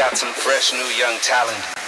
got some fresh new young talent.